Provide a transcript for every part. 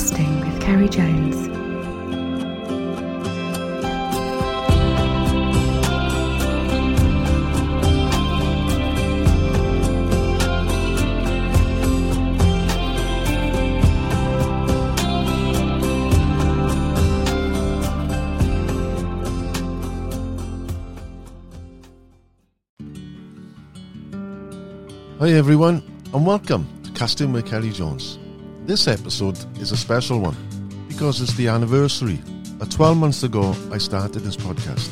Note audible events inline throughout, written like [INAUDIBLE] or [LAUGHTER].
Casting with Kerry Jones. Hi everyone, and welcome to Casting with Kerry Jones. This episode is a special one because it's the anniversary. Uh, 12 months ago, I started this podcast,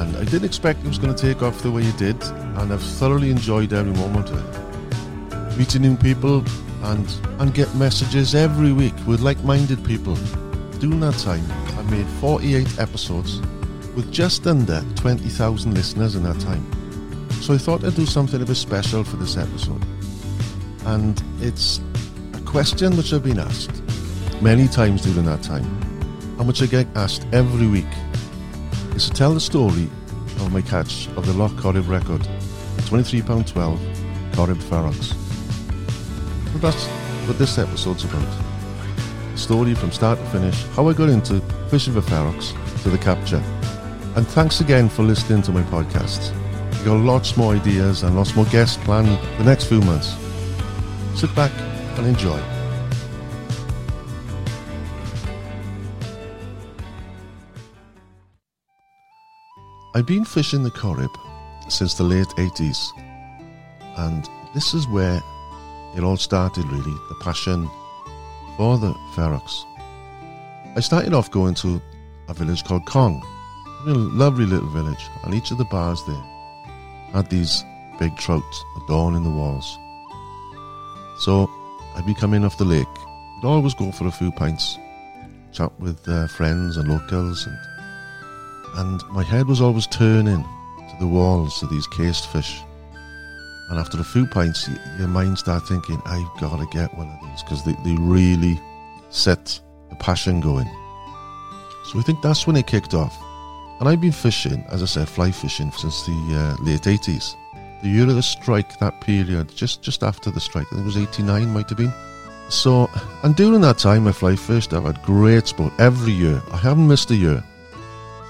and I didn't expect it was going to take off the way it did, and I've thoroughly enjoyed every moment of it. Meeting new people and and get messages every week with like-minded people. During that time, I made 48 episodes with just under 20,000 listeners in that time. So I thought I'd do something a bit special for this episode. And it's a question which I've been asked many times during that time, and which I get asked every week, is to tell the story of my catch of the Loch Corrib record, £23.12 Corrib Ferox. But that's what this episode's about. The story from start to finish, how I got into fishing for Ferox to the capture. And thanks again for listening to my podcasts. We've got lots more ideas and lots more guests planned the next few months. Sit back and enjoy. I've been fishing the Corrib since the late 80s, and this is where it all started really the passion for the Ferox. I started off going to a village called Cong, a lovely little village, and each of the bars there had these big trout adorning the walls. So I'd be coming off the lake. I'd always go for a few pints, chat with uh, friends and locals, and and my head was always turning to the walls of these cased fish. And after a few pints, your mind starts thinking, I've got to get one of these because they, they really set the passion going. So I think that's when it kicked off. And I've been fishing, as I said, fly fishing since the uh, late 80s. The year of the strike, that period, just, just after the strike, it was 89, might have been. So, and during that time, I fly fished. I've had great sport every year. I haven't missed a year.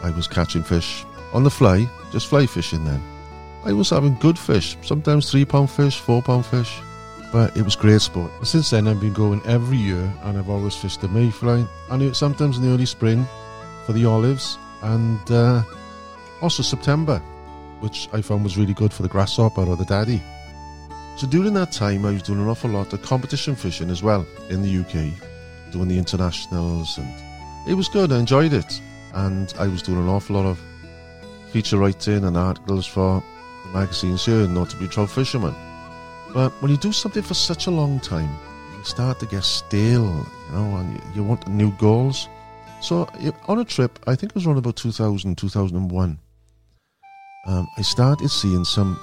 I was catching fish on the fly, just fly fishing then. I was having good fish, sometimes three pound fish, four pound fish, but it was great sport. Since then, I've been going every year, and I've always fished the mayfly, and sometimes in the early spring for the olives, and uh, also September, which I found was really good for the grasshopper or the daddy. So during that time, I was doing an awful lot of competition fishing as well in the UK, doing the internationals, and it was good. I enjoyed it and I was doing an awful lot of feature writing and articles for the magazines here, Notably Trout Fisherman. But when you do something for such a long time, you start to get stale, you know, and you want new goals. So on a trip, I think it was around about 2000, 2001, um, I started seeing some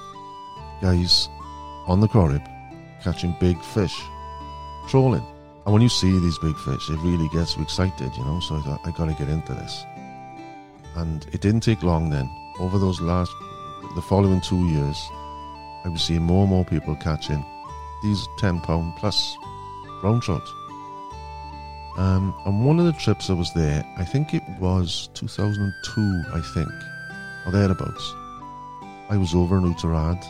guys on the Corrib catching big fish, trolling. And when you see these big fish, it really gets you excited, you know. So I thought, I got to get into this. And it didn't take long then. Over those last, the following two years, I was seeing more and more people catching these 10 pound plus brown trout. Um, and one of the trips I was there, I think it was 2002, I think, or thereabouts. I was over in Oughterard,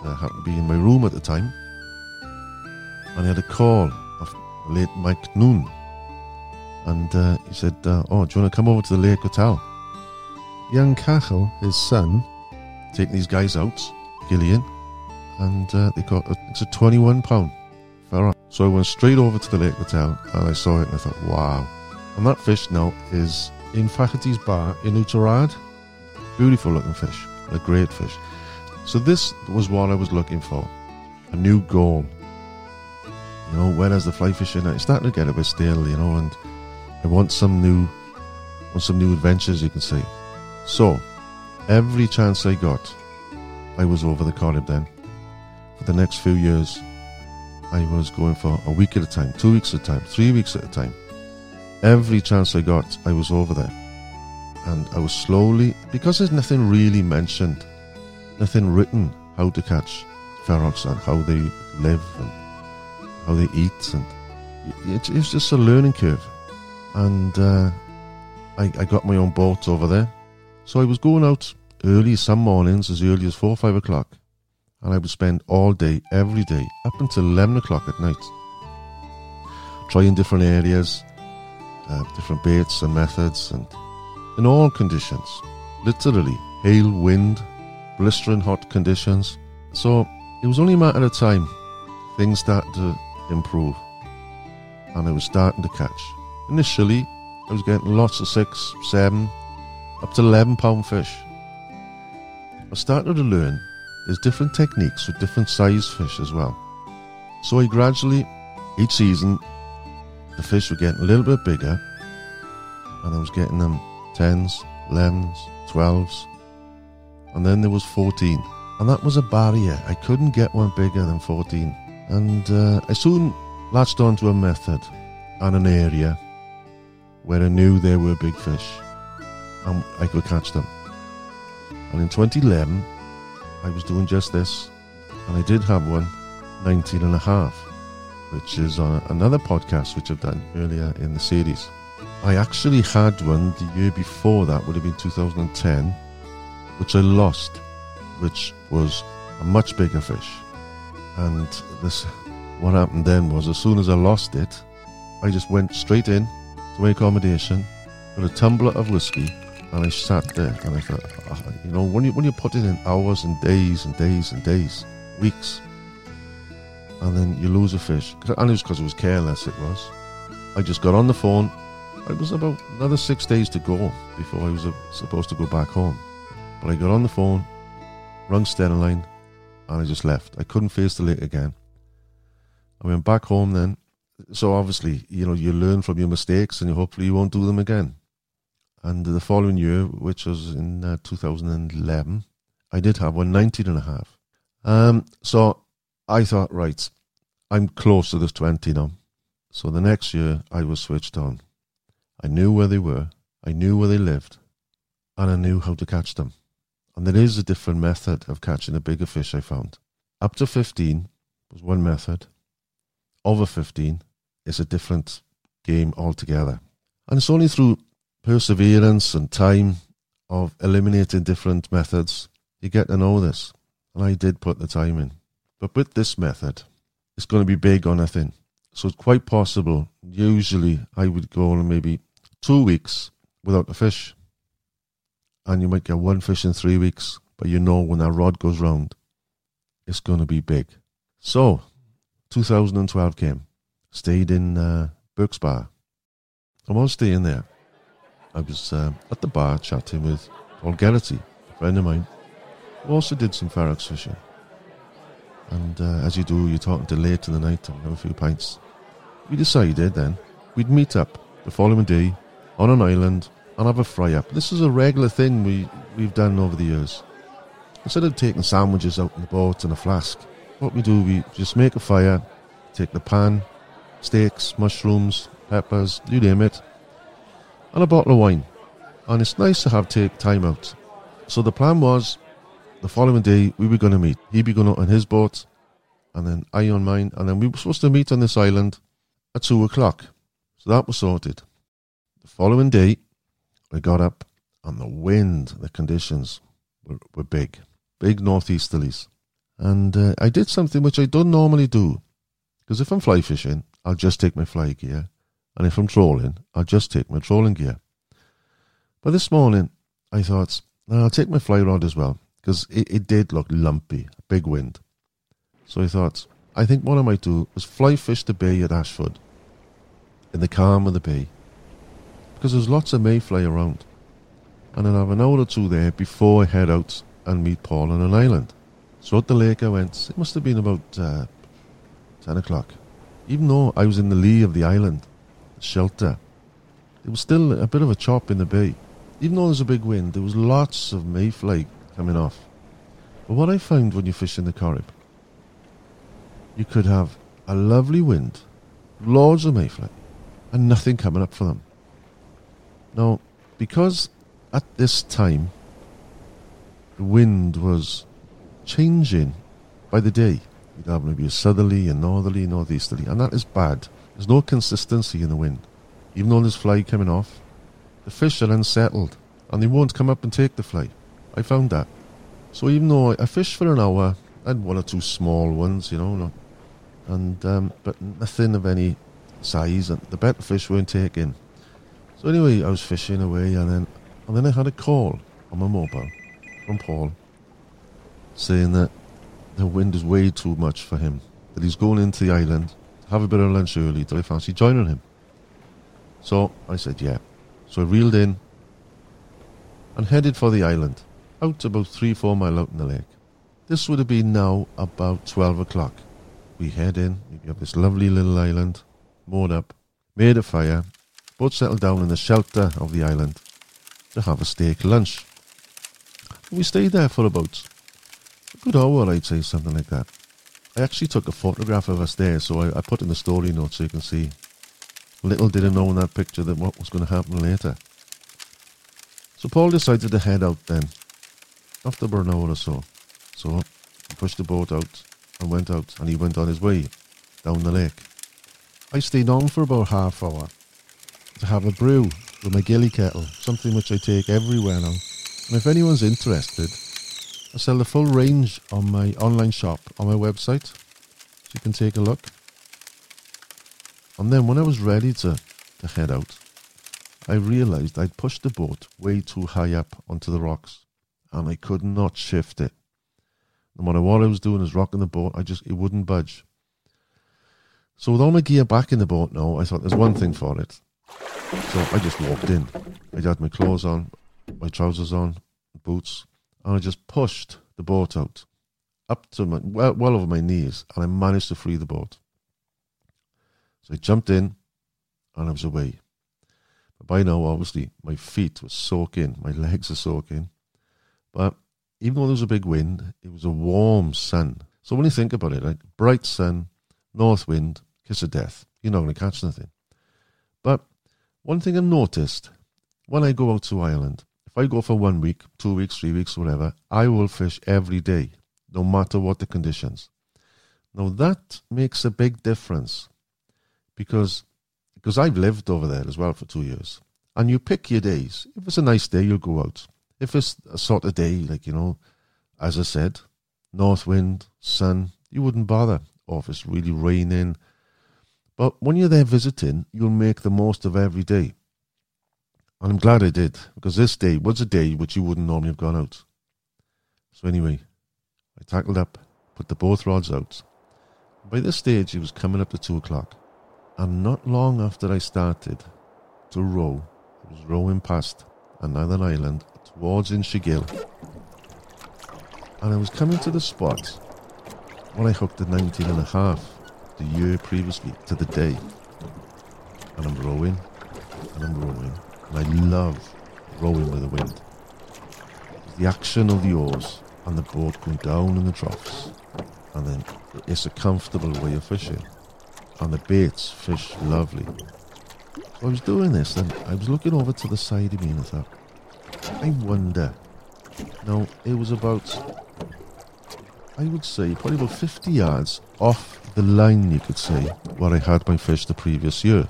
and I happened to be in my room at the time, and I had a call of late Mike Noon, and uh, he said, uh, "Oh, do you want to come over to the Lake Hotel?" Young Cahill, his son, taking these guys out, Gillian, and uh, they got a, it's a 21 pound ferox. So I went straight over to the Lake Hotel and I saw it and I thought, wow. And that fish now is in Faherty's Bar in Oughterard. Beautiful looking fish, a great fish. So this was what I was looking for, a new goal. You know, whereas the fly fishing, it's starting to get a bit stale, you know, and I want some new, want some new adventures, you can say. So, every chance I got, I was over the Corrib then. For the next few years, I was going for a week at a time, two weeks at a time, three weeks at a time. Every chance I got, I was over there. And I was slowly, because there's nothing really mentioned, nothing written how to catch ferox and how they live and how they eat and it, just a learning curve. And uh, I, I got my own boat over there. So I was going out early some mornings, as early as 4 or 5 o'clock. And I would spend all day, every day, up until 11 o'clock at night, trying different areas, uh, different baits and methods, and in all conditions. Literally, hail, wind, blistering hot conditions. So it was only a matter of time. Things started to improve. And I was starting to catch. Initially, I was getting lots of six, seven, up to 11 pound fish. I started to learn there's different techniques with different size fish as well. So I gradually, each season, the fish were getting a little bit bigger, and I was getting them 10s, 11s, 12s, and then there was 14. And that was a barrier. I couldn't get one bigger than 14. And uh, I soon latched onto a method and an area where I knew there were big fish and I could catch them. And in 2011, I was doing just this, and I did have one 19 and a half, which is on another podcast which I've done earlier in the series. I actually had one the year before that, would have been 2010, which I lost, which was a much bigger fish. And this, what happened then was, as soon as I lost it, I just went straight in to my accommodation, got a tumbler of whiskey, and I sat there and I thought, oh, you know, when you when you put it in hours and days and days and days, weeks, and then you lose a fish, and it was because it was careless. It was. I just got on the phone. It was about another six days to go before I was uh, supposed to go back home. But I got on the phone, rung Stena Line, and I just left. I couldn't face the lake again. I went back home then. So obviously, you know, you learn from your mistakes and hopefully you won't do them again. And the following year, which was in uh, 2011, I did have one 19 and a half. Um, so I thought, right, I'm close to this 20 now. So the next year, I was switched on. I knew where they were, I knew where they lived, and I knew how to catch them. And there is a different method of catching a bigger fish, I found. Up to 15 was one method. Over 15 is a different game altogether. And it's only through perseverance and time of eliminating different methods, you get to know this. And I did put the time in. But with this method, it's going to be big or nothing. So it's quite possible. Usually I would go on maybe two weeks without a fish. And you might get one fish in three weeks. But you know when that rod goes round, it's going to be big. So 2012 came. Stayed in uh, Burke's Bar. I was staying there. I was uh, at the bar chatting with Paul Geraghty, a friend of mine, who also did some Ferox fishing. And uh, as you do, you're talking to late in the night and have a few pints. We decided then we'd meet up the following day on an island and have a fry up. This is a regular thing we, we've done over the years. Instead of taking sandwiches out in the boat and a flask, what we do, we just make a fire, take the pan, steaks, mushrooms, peppers, you name it, and a bottle of wine. And it's nice to have take time out. So the plan was the following day we were going to meet. He'd be going out on his boat, and then I on mine, and then we were supposed to meet on this island at two o'clock. So that was sorted. The following day, I got up, and the wind, the conditions were, were big, big northeasterlies. And uh, I did something which I don't normally do. Because if I'm fly fishing, I'll just take my fly gear and if I'm trolling, I'll just take my trolling gear. But this morning, I thought, I'll take my fly rod as well, because it, it did look lumpy, big wind. So I thought, I think what I might do is fly fish the bay at Ashford, in the calm of the bay, because there's lots of mayfly around. And I'll have an hour or two there before I head out and meet Paul on an island. So at the lake I went, it must have been about uh, 10 o'clock. Even though I was in the lee of the island, shelter. There was still a bit of a chop in the bay. Even though there was a big wind, there was lots of mayfly coming off. But what I found when you fish in the Corrib, you could have a lovely wind, loads of mayfly, and nothing coming up for them. Now, because at this time the wind was changing by the day, You'd have maybe a southerly, a northerly, northeasterly, and that is bad. There's no consistency in the wind. Even though there's fly coming off, the fish are unsettled and they won't come up and take the fly. I found that. So even though I fished for an hour, I had one or two small ones, you know, and um, but nothing of any size, and the better fish weren't taken. So anyway, I was fishing away, and then and then I had a call on my mobile from Paul saying that the wind is way too much for him. That he's going into the island, to have a bit of lunch early. Do I fancy joining him? So I said, yeah. So I reeled in and headed for the island, out about three, four mile out in the lake. This would have been now about 12 o'clock. We head in, we have this lovely little island, moored up, made a fire, both settled down in the shelter of the island to have a steak lunch. We stayed there for about a good hour, I'd say, something like that. I actually took a photograph of us there, so I, I put in the story notes so you can see. Little did I know in that picture that what was going to happen later. So Paul decided to head out then, after about an hour or so. So he pushed the boat out and went out, and he went on his way down the lake. I stayed on for about half hour have a brew with my gilly kettle, something which I take everywhere now. And if anyone's interested, I sell the full range on my online shop on my website, so you can take a look. And then when I was ready to, to head out, I realised I'd pushed the boat way too high up onto the rocks, and I could not shift it. No matter what I was doing, is rocking the boat, I just it wouldn't budge. So with all my gear back in the boat now, I thought there's one thing for it. So I just walked in. I had my clothes on, my trousers on, boots, and I just pushed the boat out up to my well, well over my knees, and I managed to free the boat. So I jumped in, and I was away. But by now, obviously, my feet were soaking, my legs are soaking. But even though there was a big wind, it was a warm sun. So when you think about it, like bright sun, north wind, kiss of death, you're not going to catch nothing. But one thing I've noticed when I go out to Ireland, if I go for one week, two weeks, three weeks, whatever, I will fish every day, no matter what the conditions. Now that makes a big difference because because I've lived over there as well for two years. And you pick your days. If it's a nice day, you'll go out. If it's a sort of day, like, you know, as I said, north wind, sun, you wouldn't bother. Or if it's really raining. But when you're there visiting, you'll make the most of every day. And I'm glad I did, because this day was a day which you wouldn't normally have gone out. So anyway, I tackled up, put the both rods out. By this stage, it was coming up to two o'clock. And not long after I started to row, I was rowing past another island towards Inchagoill. And I was coming to the spot where I hooked the 19 and a half the year previously to the day. And I'm rowing, and I'm rowing, and I love rowing with the wind. The action of the oars and the boat going down in the troughs, and then it's a comfortable way of fishing. And the baits fish lovely. So I was doing this, and I was looking over to the side of me, and I thought, I wonder. Now it was about, I would say, probably about 50 yards off the line, you could say, where I had my fish the previous year.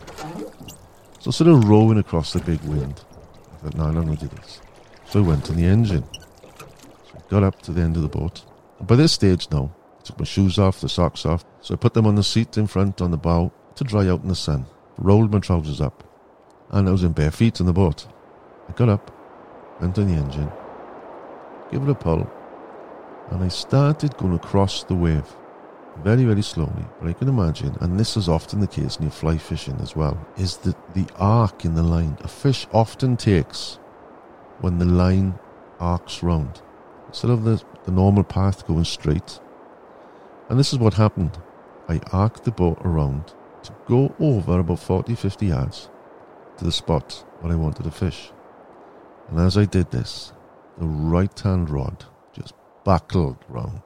So instead of rowing across the big wind, I thought, no, I'm not going to do this. So I went on the engine. So I got up to the end of the boat. And by this stage now, I took my shoes off, the socks off. So I put them on the seat in front on the bow to dry out in the sun. Rolled my trousers up. And I was in bare feet in the boat. I got up, went on the engine, gave it a pull, and I started going across the wave very, very slowly. But I can imagine, and this is often the case your fly fishing as well, is that the arc in the line, a fish often takes when the line arcs round. Instead of the, the normal path going straight. And this is what happened. I arced the boat around to go over about 40, 50 yards to the spot where I wanted to fish. And as I did this, the right hand rod just buckled round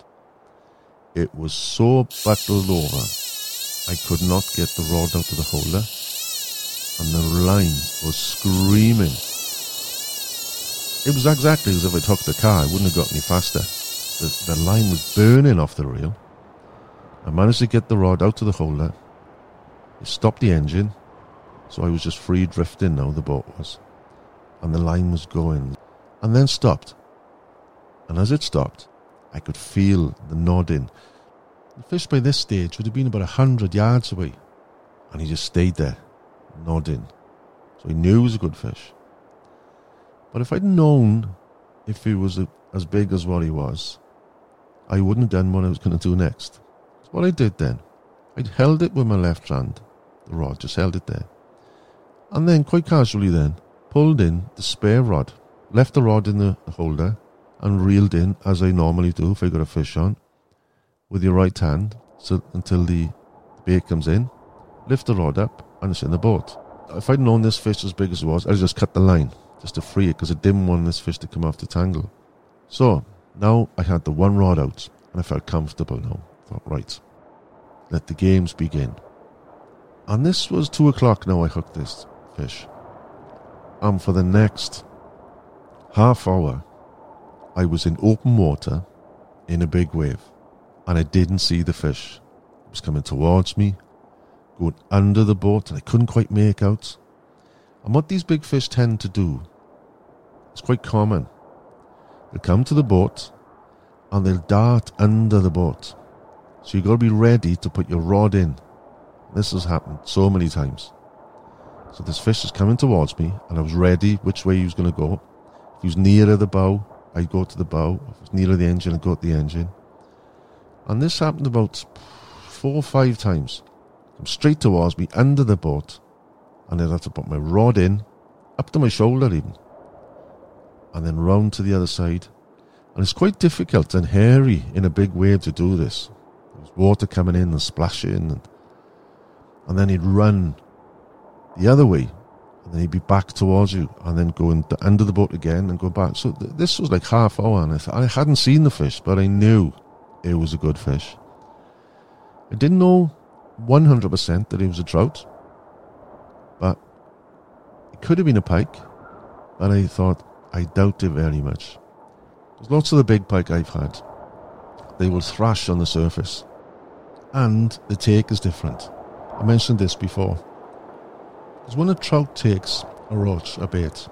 it was so buckled over, I could not get the rod out of the holder, and the line was screaming. It was exactly as if I took the car, I wouldn't have got any faster. The, the line was burning off the reel. I managed to get the rod out of the holder. It stopped the engine, so I was just free drifting now, the boat was. And the line was going, and then stopped. And as it stopped, I could feel the nodding. The fish by this stage would have been about a hundred yards away, and he just stayed there, nodding. So he knew he was a good fish. But if I'd known if he was a, as big as what he was, I wouldn't have done what I was going to do next. So what I did then, I'd held it with my left hand, the rod, just held it there. And then, quite casually, then, pulled in the spare rod, left the rod in the holder, and reeled in, as I normally do if I got a fish on, with your right hand so until the bait comes in, lift the rod up, and it's in the boat. If I'd known this fish as big as it was, I'd just cut the line just to free it because I didn't want this fish to come off the tangle. So now I had the one rod out and I felt comfortable now. Thought, right, let the games begin. And this was two o'clock now I hooked this fish. And for the next half hour, I was in open water in a big wave and I didn't see the fish. It was coming towards me, going under the boat, and I couldn't quite make out. And what these big fish tend to do, it's quite common. They'll come to the boat and they'll dart under the boat. So you've got to be ready to put your rod in. This has happened so many times. So this fish is coming towards me, and I was ready which way he was going to go. He was nearer the bow, I'd go to the bow. If nearer the engine, I'd go to the engine. And this happened about four or five times. Straight towards me, under the boat, and I had to put my rod in, up to my shoulder even, and then round to the other side. And it's quite difficult and hairy in a big wave to do this. There's water coming in and splashing, and, and then he'd run the other way, and then he'd be back towards you, and then going under the boat again and go back. So th- this was like half hour, and I, th- I hadn't seen the fish, but I knew it was a good fish. I didn't know 100% that he was a trout but it could have been a pike, and I thought, I doubt it very much. There's lots of the big pike I've had, they will thrash on the surface, and the take is different. I mentioned this before. Because when a trout takes a roach, a bait,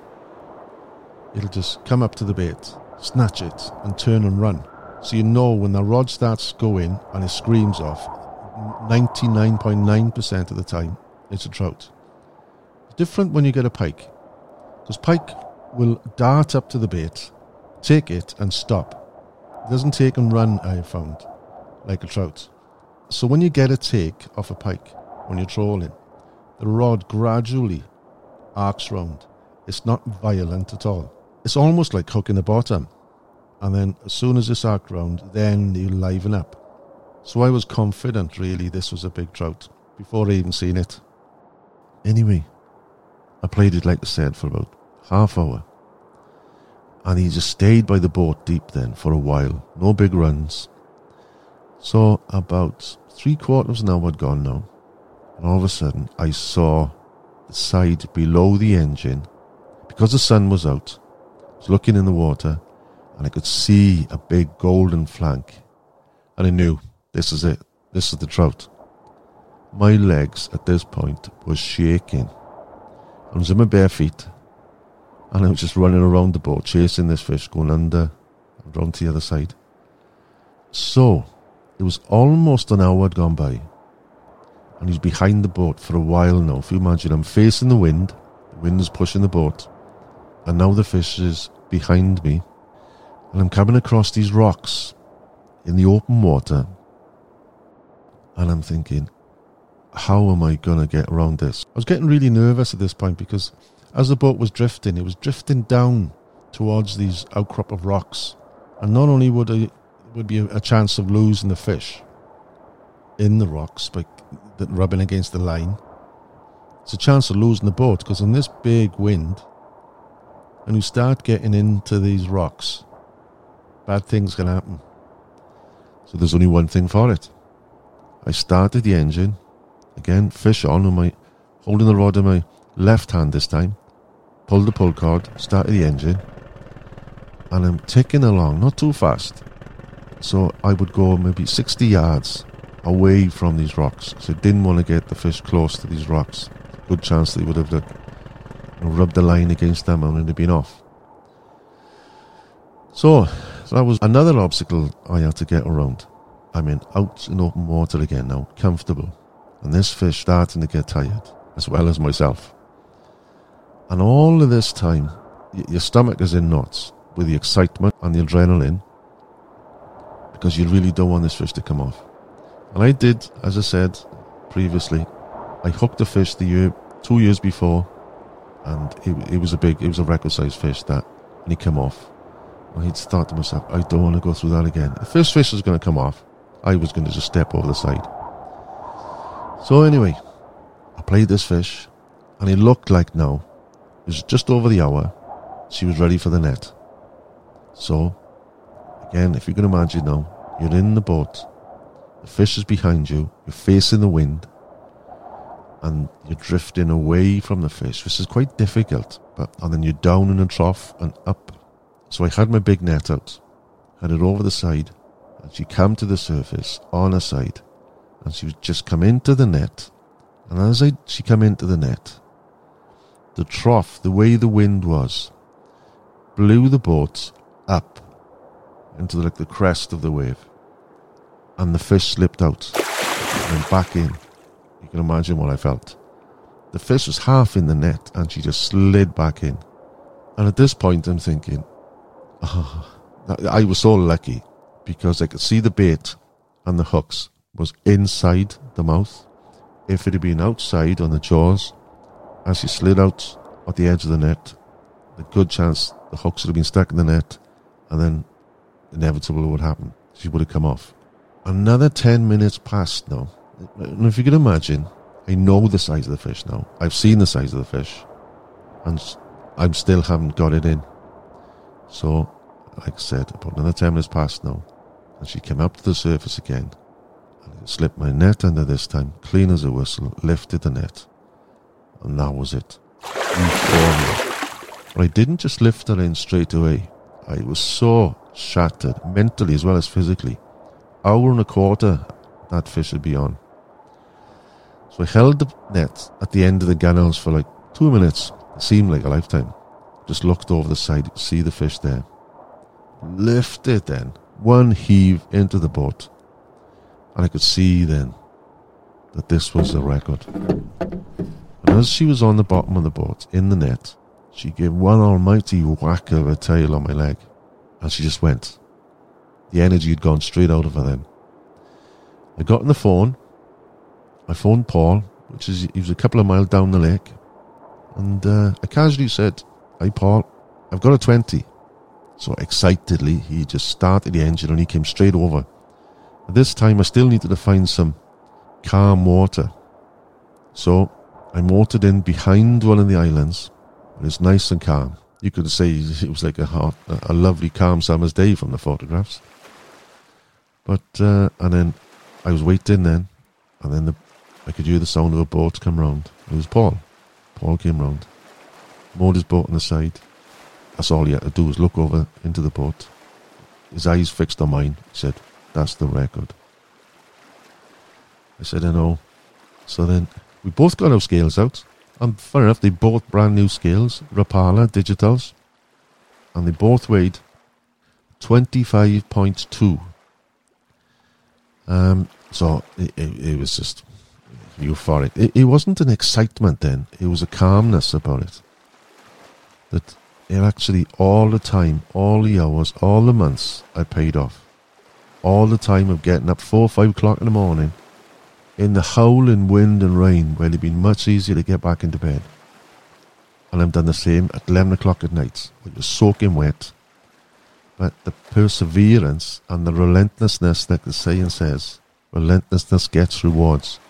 it'll just come up to the bait, snatch it, and turn and run. So you know when the rod starts going and it screams off, 99.9% of the time, it's a trout different when you get a pike. Because pike will dart up to the bait, take it, and stop. It doesn't take and run, I have found, like a trout. So when you get a take off a pike, when you're trolling, the rod gradually arcs round. It's not violent at all. It's almost like hooking the bottom. And then as soon as it's arced round, then you liven up. So I was confident, really, this was a big trout before I even seen it. Anyway, I played it, like I said, for about half hour. And he just stayed by the boat deep then for a while. No big runs. So about three quarters of an hour had gone now. And all of a sudden I saw the side below the engine. Because the sun was out, I was looking in the water and I could see a big golden flank. And I knew this is it. This is the trout. My legs at this point were shaking. I was in my bare feet and I was just running around the boat chasing this fish going under and round to the other side. So it was almost an hour had gone by and he's behind the boat for a while now. If you imagine, I'm facing the wind, the wind's pushing the boat, and now the fish is behind me, and I'm coming across these rocks in the open water, and I'm thinking, how am I going to get around this? I was getting really nervous at this point because as the boat was drifting, it was drifting down towards these outcrop of rocks. And not only would it would be a, chance of losing the fish in the rocks by rubbing against the line, it's a chance of losing the boat because in this big wind, and you start getting into these rocks, bad things can happen. So there's only one thing for it. I started the engine Again, fish on with my holding the rod in my left hand this time. Pulled the pull cord, started the engine, and I'm ticking along, not too fast. So I would go maybe 60 yards, away from these rocks. So I didn't want to get the fish close to these rocks. Good chance they would have rubbed the line against them and have been off. So, that was another obstacle I had to get around. I'm in out in open water again now, comfortable. And this fish starting to get tired, as well as myself. And all of this time, y- your stomach is in knots with the excitement and the adrenaline because you really don't want this fish to come off. And I did, as I said previously, I hooked a fish the year, two years before, and it, it was a big, it was a record sized fish that, and he came off. I'd thought to myself, I don't want to go through that again. If this fish was going to come off, I was going to just step over the side. So anyway, I played this fish, and it looked like now, it was just over the hour, she was ready for the net. So, again, if you can imagine now, you're in the boat, the fish is behind you, you're facing the wind, and you're drifting away from the fish, which is quite difficult. But and then you're down in a trough and up. So I had my big net out, had it over the side, and she came to the surface on her side, and she would just come into the net. And as I she come into the net, the trough, the way the wind was, blew the boat up into like the crest of the wave, and the fish slipped out and back in. You can imagine what I felt. The fish was half in the net, and she just slid back in. And at this point, I'm thinking, oh, I was so lucky because I could see the bait and the hooks was inside the mouth. If it had been outside on the jaws, as she slid out at the edge of the net, the good chance the hooks would have been stuck in the net, and then inevitable would happen. She would have come off. Another 10 minutes passed now. And if you can imagine, I know the size of the fish now. I've seen the size of the fish, and I still haven't got it in. So, like I said, about another 10 minutes passed now, and she came up to the surface again. And I slipped my net under this time, clean as a whistle, lifted the net, and that was it. But I didn't just lift her in straight away. I was so shattered, mentally as well as physically. Hour and a quarter that fish would be on. So I held the net at the end of the gunnels for like two minutes. It seemed like a lifetime. Just looked over the side, see the fish there. Lifted it then, one heave into the boat. And I could see then that this was a record. And as she was on the bottom of the boat, in the net, she gave one almighty whack of her tail on my leg. And she just went. The energy had gone straight out of her then. I got on the phone. I phoned Paul, which is he was a couple of miles down the lake, and uh, I casually said, "Hey Paul, I've got a 20. So excitedly, he just started the engine and he came straight over. At this time, I still needed to find some calm water, so I motored in behind one of the islands. It was nice and calm. You could say [LAUGHS] it was like a hot, a lovely, calm summer's day from the photographs. But uh, and then I was waiting then, and then the, I could hear the sound of a boat come round. It was Paul. Paul came round, moored his boat on the side. That's all he had to do was look over into the boat. His eyes fixed on mine. He said, "That's the record." I said, "I know." So then we both got our scales out, and fair enough, they both brand new scales, Rapala digitals, and they both weighed twenty-five point two. Um, so it, it, it was just euphoric. It, it wasn't an excitement then; it was a calmness about it. That it actually all the time, all the hours, all the months, I paid off. All the time of getting up four or five o'clock in the morning, in the howling wind and rain, where it'd been much easier to get back into bed. And I've done the same at eleven o'clock at night, you're soaking wet. But the perseverance and the relentlessness, like the saying says, relentlessness gets rewards.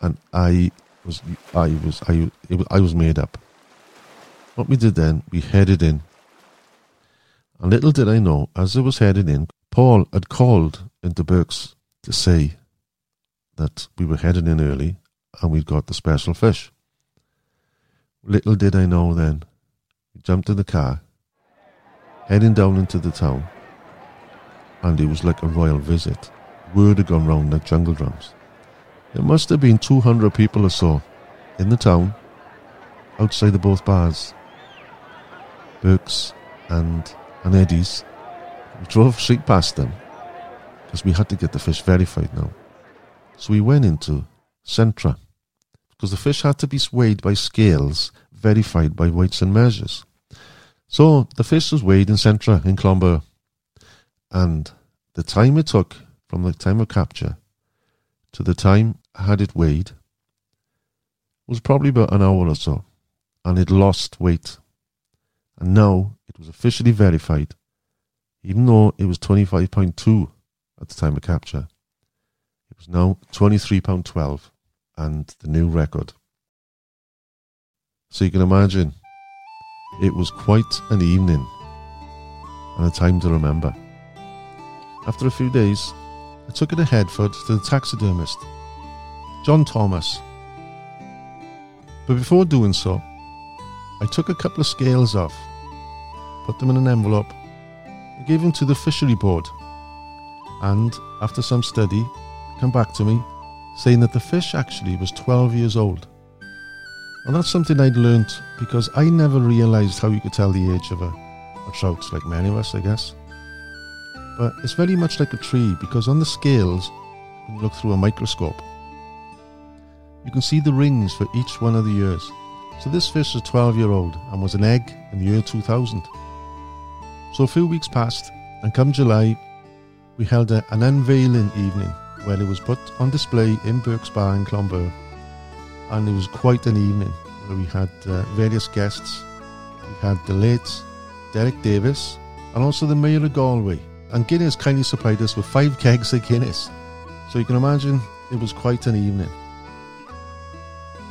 And I was, I was, I, I was made up. What we did then, we headed in. And little did I know, as I was heading in, Paul had called into Burke's to say that we were heading in early and we'd got the special fish. Little did I know then, we jumped in the car, heading down into the town, and it was like a royal visit. Word had gone round like jungle drums. There must have been 200 people or so in the town, outside the both bars, Burke's and, and Eddie's. We drove straight past them because we had to get the fish verified now. So we went into Centra because the fish had to be weighed by scales verified by weights and measures. So the fish was weighed in Centra in Clonbur, and the time it took from the time of capture to the time I had it weighed was probably about an hour or so, and it lost weight. And now it was officially verified, even though it was 25.2 at the time of capture. It was now £23.12 and the new record. So you can imagine, it was quite an evening and a time to remember. After a few days, I took it to Headford to the taxidermist, John Thomas. But before doing so, I took a couple of scales off, put them in an envelope, and gave them to the fishery board. And after some study, come back to me saying that the fish actually was 12 years old. And that's something I'd learnt because I never realised how you could tell the age of a, a trout, like many of us, I guess. But it's very much like a tree because on the scales, when you look through a microscope, you can see the rings for each one of the years. So this fish is 12 year old and was an egg in the year 2000. So a few weeks passed, and come July, we held a, an unveiling evening where it was put on display in Burke's Bar in Clonbur. And it was quite an evening where we had uh, various guests. We had the late Derek Davis and also the Mayor of Galway, and Guinness kindly supplied us with five [LAUGHS] kegs of Guinness. So you can imagine it was quite an evening.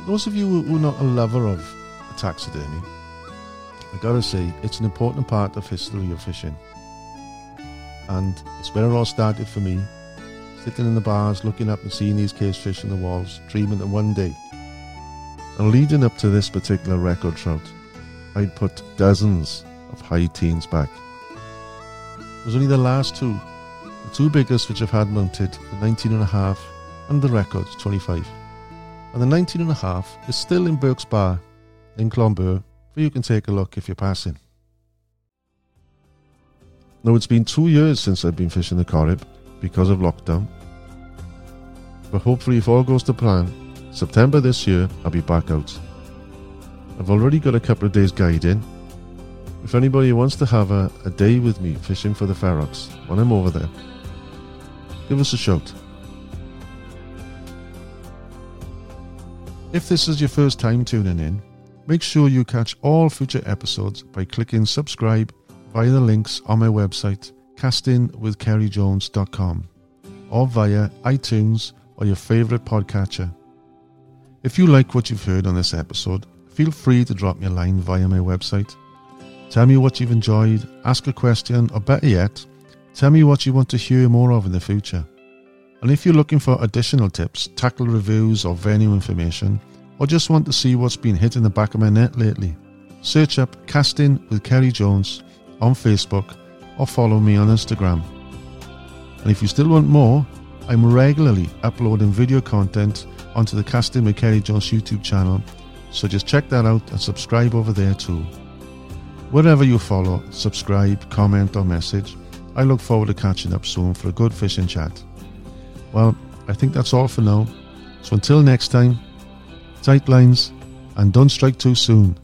Those of you who are not a lover of taxidermy, I gotta say, it's an important part of history of fishing. And it's where it all started for me, sitting in the bars, looking up and seeing these cage fish in the walls, dreaming that one day. And leading up to this particular record trout, I'd put dozens of high teens back it was only the last two, the two biggest which I've had mounted, the 19 and a half and the record 25. And the 19 and a half is still in Burke's Bar in Clonbur, where you can take a look if you're passing. Now it's been two years since I've been fishing the Corrib because of lockdown. But hopefully if all goes to plan, September this year I'll be back out. I've already got a couple of days guiding if anybody wants to have a, a day with me fishing for the Ferox when I'm over there, give us a shout. If this is your first time tuning in, make sure you catch all future episodes by clicking subscribe via the links on my website, castingwithkerryjones.com, or via iTunes or your favourite podcatcher. If you like what you've heard on this episode, feel free to drop me a line via my website Tell me what you've enjoyed, ask a question, or better yet, tell me what you want to hear more of in the future. And if you're looking for additional tips, tackle reviews, or venue information, or just want to see what's been hitting the back of my net lately, search up Casting with Kerry Jones on Facebook or follow me on Instagram. And if you still want more, I'm regularly uploading video content onto the Casting with Kerry Jones YouTube channel, so just check that out and subscribe over there too. Wherever you follow, subscribe, comment, or message, I look forward to catching up soon for a good fishing chat. Well, I think that's all for now. So until next time, tight lines and don't strike too soon.